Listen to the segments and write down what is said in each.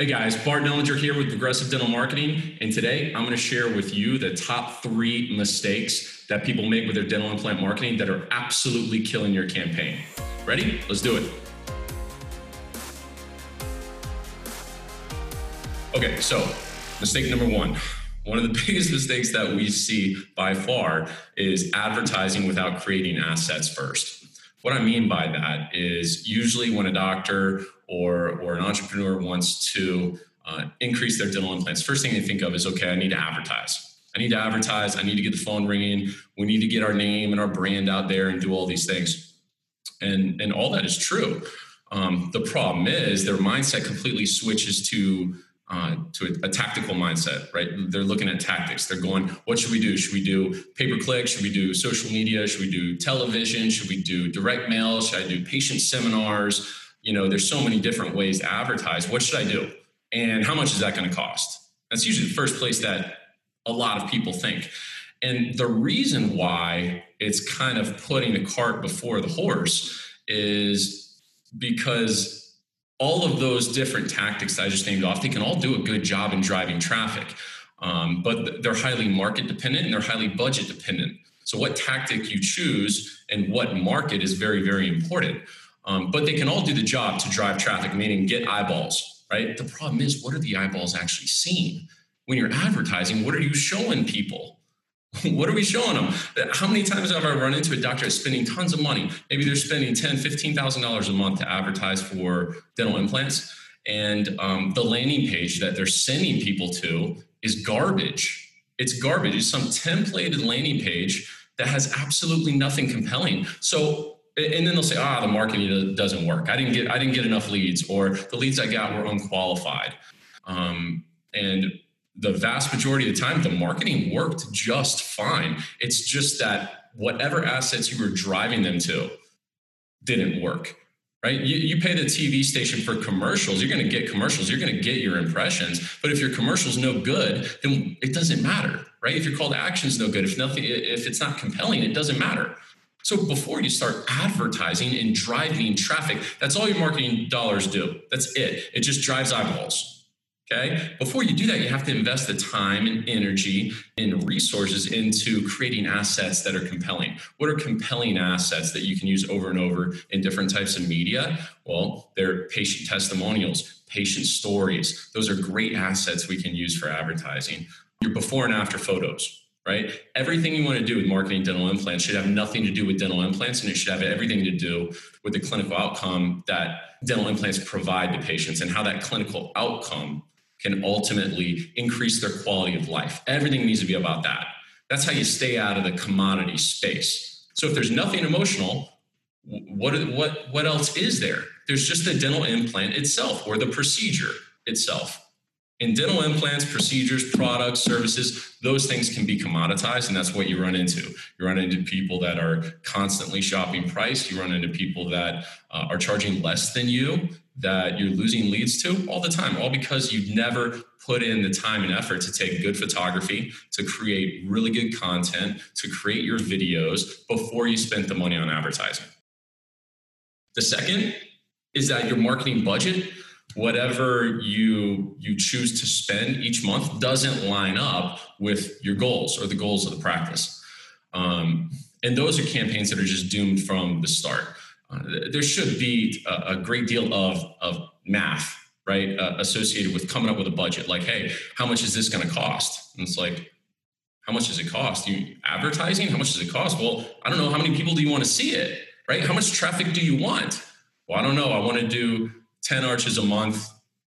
Hey guys, Bart Knellinger here with Progressive Dental Marketing, and today I'm going to share with you the top three mistakes that people make with their dental implant marketing that are absolutely killing your campaign. Ready? Let's do it. Okay, so mistake number one. One of the biggest mistakes that we see by far is advertising without creating assets first. What I mean by that is usually when a doctor or, or an entrepreneur wants to uh, increase their dental implants, first thing they think of is okay, I need to advertise. I need to advertise. I need to get the phone ringing. We need to get our name and our brand out there and do all these things. And, and all that is true. Um, the problem is their mindset completely switches to uh, to a, a, tactical mindset, right? They're looking at tactics. They're going, what should we do? Should we do pay per click? Should we do social media? Should we do television? Should we do direct mail? Should I do patient seminars? You know, there's so many different ways to advertise. What should I do? And how much is that going to cost? That's usually the first place that a lot of people think. And the reason why it's kind of putting the cart before the horse is because all of those different tactics I just named off, they can all do a good job in driving traffic. Um, but they're highly market dependent and they're highly budget dependent. So, what tactic you choose and what market is very, very important. Um, but they can all do the job to drive traffic, meaning get eyeballs, right? The problem is, what are the eyeballs actually seeing? When you're advertising, what are you showing people? what are we showing them? How many times have I run into a doctor that's spending tons of money? Maybe they're spending ten, fifteen thousand dollars a month to advertise for dental implants, and um, the landing page that they're sending people to is garbage. It's garbage. It's some templated landing page that has absolutely nothing compelling. So, and then they'll say, "Ah, the marketing doesn't work. I didn't get, I didn't get enough leads, or the leads I got were unqualified." Um, and the vast majority of the time, the marketing worked just fine. It's just that whatever assets you were driving them to didn't work, right? You, you pay the TV station for commercials, you're going to get commercials, you're going to get your impressions. But if your commercial's no good, then it doesn't matter, right? If your call to action is no good, if nothing, if it's not compelling, it doesn't matter. So before you start advertising and driving traffic, that's all your marketing dollars do. That's it. It just drives eyeballs Okay. Before you do that, you have to invest the time and energy and resources into creating assets that are compelling. What are compelling assets that you can use over and over in different types of media? Well, they're patient testimonials, patient stories. Those are great assets we can use for advertising. Your before and after photos, right? Everything you want to do with marketing dental implants should have nothing to do with dental implants and it should have everything to do with the clinical outcome that dental implants provide to patients and how that clinical outcome can ultimately increase their quality of life. Everything needs to be about that. That's how you stay out of the commodity space. So if there's nothing emotional, what what what else is there? There's just the dental implant itself or the procedure itself. In dental implants, procedures, products, services, those things can be commoditized, and that's what you run into. You run into people that are constantly shopping price. You run into people that uh, are charging less than you, that you're losing leads to all the time, all because you've never put in the time and effort to take good photography, to create really good content, to create your videos before you spent the money on advertising. The second is that your marketing budget whatever you you choose to spend each month doesn't line up with your goals or the goals of the practice um, and those are campaigns that are just doomed from the start there should be a, a, great deal of, of math right uh, associated with coming up with a budget like hey how much is this going to cost? And it's like how much does it cost? You advertising how much does it cost? Well i don't know how many people do you want to see it right? How much traffic do you want? Well i don't know i want to do 10 arches a month,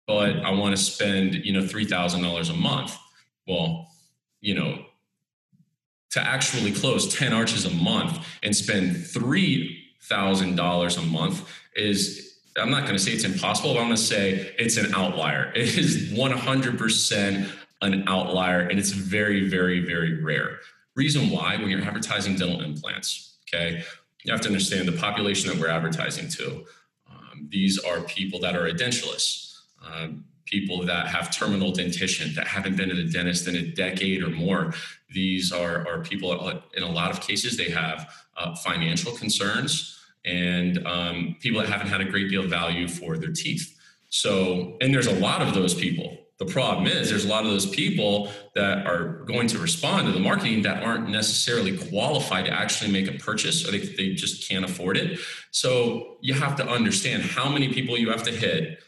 but I want to spend, you know, $3,000 a month. Well, you know, to actually close 10 arches a month and spend $3,000 a month is, I'm not going to say it's impossible, but I'm going to say it's an outlier. It is 100% an outlier and it's very, very, very rare. Reason why, when you're advertising dental implants, okay, you have to understand the population that we're advertising to um, these are people that are edentulous, um, people that have terminal dentition, that haven't been to the dentist in a decade or more. These are, are people, in a lot of cases, they have uh, financial concerns and um, people that haven't had a great deal of value for their teeth. So, and there's a lot of those people. The problem is there's a lot of those people that are going to respond to the marketing that aren't necessarily qualified to actually make a purchase or they, they just can't afford it. So you have to understand how many people you have to hit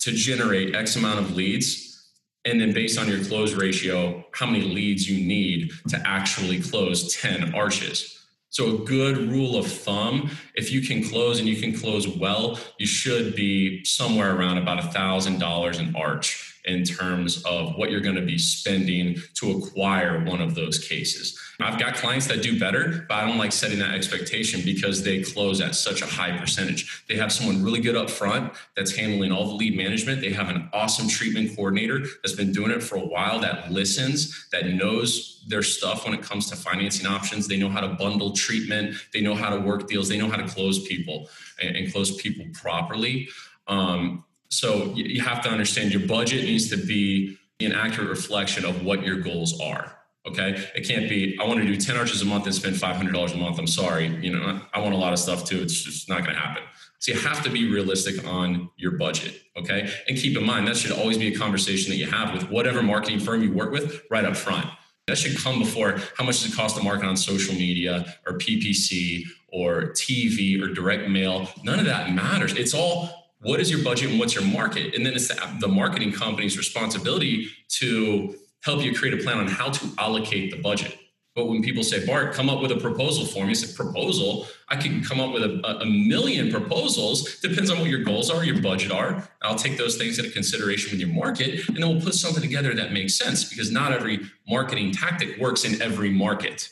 to generate X amount of leads. And then based on your close ratio, how many leads you need to actually close 10 arches. So, a good rule of thumb if you can close and you can close well, you should be somewhere around about a $1,000 an arch in terms of what you're going to be spending to acquire one of those cases. I've got clients that do better, but I don't like setting that expectation because they close at such a high percentage. They have someone really good up front that's handling all the lead management. They have an awesome treatment coordinator that's been doing it for a while that listens, that knows their stuff when it comes to financing options. They know how to bundle treatment, they know how to work deals, they know how to close people and, close people properly. Um, so you have to understand your budget needs to be an accurate reflection of what your goals are. Okay. It can't be, I want to do 10 arches a month and spend $500 a month. I'm sorry. You know, I want a lot of stuff too. It's just not going to happen. So you have to be realistic on your budget. Okay. And keep in mind, that should always be a conversation that you have with whatever marketing firm you work with right up front. That should come before how much does it cost to market on social media or PPC or TV or direct mail. None of that matters. It's all what is your budget and what's your market? And then it's the marketing company's responsibility to help you create a plan on how to allocate the budget. But when people say bart come up with a proposal for me say proposal. I can come up with a, a million proposals. Depends on what your goals are your budget are. I'll take those things into consideration with your market and then we'll put something together that makes sense because not every marketing tactic works in every market.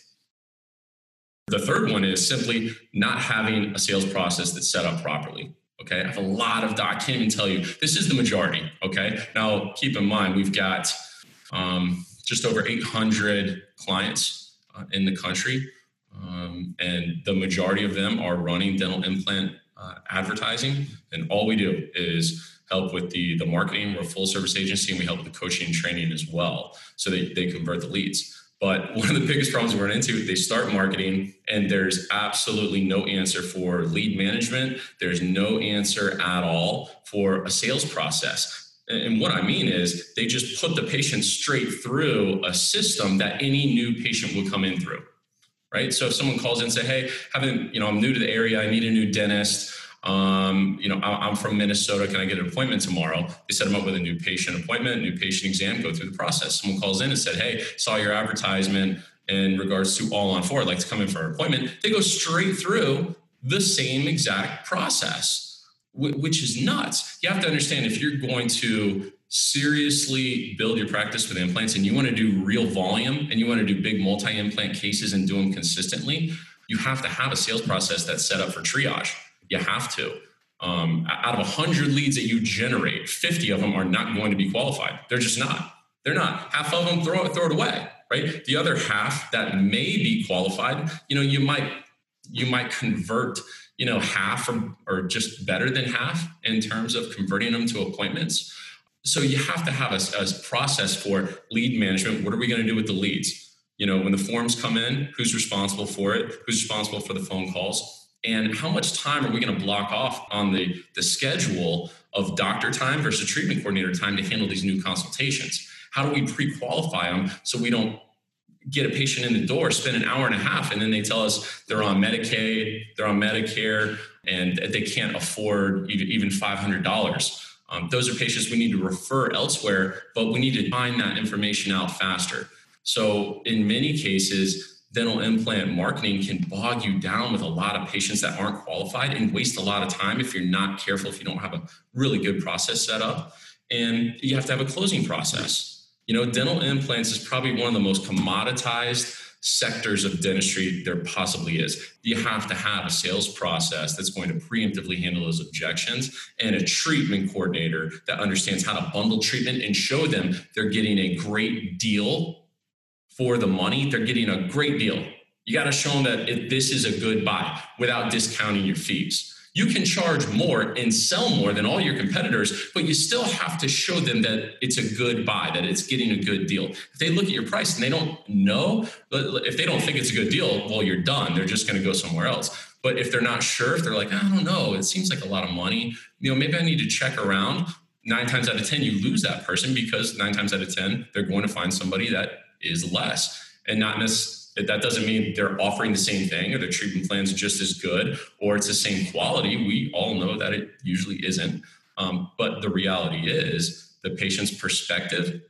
The third one is simply not having a sales process that's set up properly Okay, I have a lot of, I can't even tell you, this is the majority. Okay, now keep in mind, we've got um, just over 800 clients uh, in the country, um, and the majority of them are running dental implant uh, advertising. And all we do is help with the, the marketing. We're a full service agency, and we help with the coaching and training as well. So they, they convert the leads. But one of the biggest problems we run into, they start marketing and there's absolutely no answer for lead management. There's no answer at all for a sales process. And what I mean is they just put the patient straight through a system that any new patient would come in through. Right. So if someone calls in and say, Hey, haven't, you know, I'm new to the area, I need a new dentist um, you know, I'm from Minnesota. Can I get an appointment tomorrow? They set them up with a new patient appointment, new patient exam, go through the process. Someone calls in and said, Hey, saw your advertisement in regards to all on four. I'd like to come in for an appointment. They go straight through the same exact process, which is nuts. You have to understand if you're going to seriously build your practice with implants and you want to do real volume and you want to do big multi implant cases and do them consistently, you have to have a sales process that's set up for triage you have to. Um, out of 100 leads that you generate, 50 of them are not going to be qualified. They're just not. They're not. Half of them throw it, throw it away, right? The other half that may be qualified, you know, you might you might convert, you know, half or, or just better than half in terms of converting them to appointments. So you have to have a, a process for lead management. What are we going to do with the leads? You know, when the forms come in, who's responsible for it? Who's responsible for the phone calls? And how much time are we going to block off on the, the schedule of doctor time versus treatment coordinator time to handle these new consultations? How do we pre-qualify them so we don't get a patient in the door spend an hour and a half and then they tell us they're on medicaid they're on medicare and they can't afford even $500 um, those are patients we need to refer elsewhere but we need to find that information out faster. So in many cases dental implant marketing can bog you down with a lot of patients that aren't qualified and waste a lot of time if you're not careful, if you don't have a really good process set up. And you have to have a closing process. You know, dental implants is probably one of the most commoditized sectors of dentistry there possibly is. You have to have a sales process that's going to preemptively handle those objections and a treatment coordinator that understands how to bundle treatment and show them they're getting a great deal for the money, they're getting a great deal. You got to show them that it, this is a good buy without discounting your fees. You can charge more and sell more than all your competitors, but you still have to show them that it's a good buy, that it's getting a good deal. If they look at your price and they don't know, if they don't think it's a good deal, well, you're done. They're just going to go somewhere else. But if they're not sure, if they're like, I don't know, it seems like a lot of money, you know, maybe I need to check around. Nine times out of 10, you lose that person because nine times out of 10, they're going to find somebody that is less. And not necessarily that doesn't mean they're offering the same thing or the treatment plan's just as good or it's the same quality. We all know that it usually isn't. Um, but the reality is the patient's perspective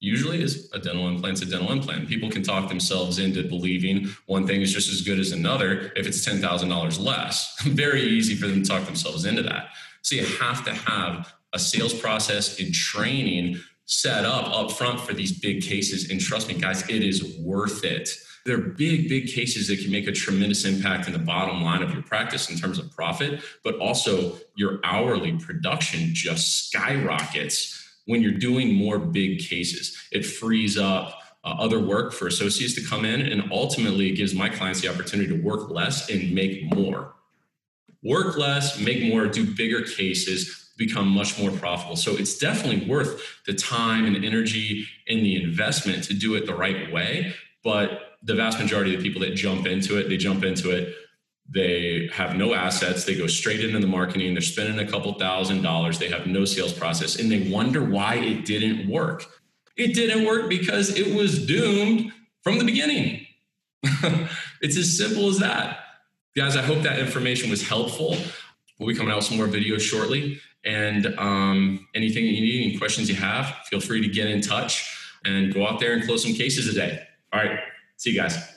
usually is a dental implant's a dental implant. People can talk themselves into believing one thing is just as good as another if it's $10,000 less. Very easy for them to talk themselves into that. So you have to have a sales process and training set up up front for these big cases. And trust me, guys, it is worth it. They're big, big cases that can make a tremendous impact in the bottom line of your practice in terms of profit, but also your hourly production just skyrockets when you're doing more big cases. It frees up uh, other work for associates to come in, and ultimately it gives my clients the opportunity to work less and make more. Work less, make more, do bigger cases, become much more profitable. So it's definitely worth the time and energy and the investment to do it the right way. But the vast majority of the people that jump into it, they jump into it they have no assets. They go straight into the marketing. They're spending a couple thousand dollars. They have no sales process and they wonder why it didn't work. It didn't work because it was doomed from the beginning. it's as simple as that. Guys, I hope that information was helpful. We'll be coming out with some more videos shortly. And um, anything you need, any questions you have, feel free to get in touch and go out there and close some cases today. All right. See you guys.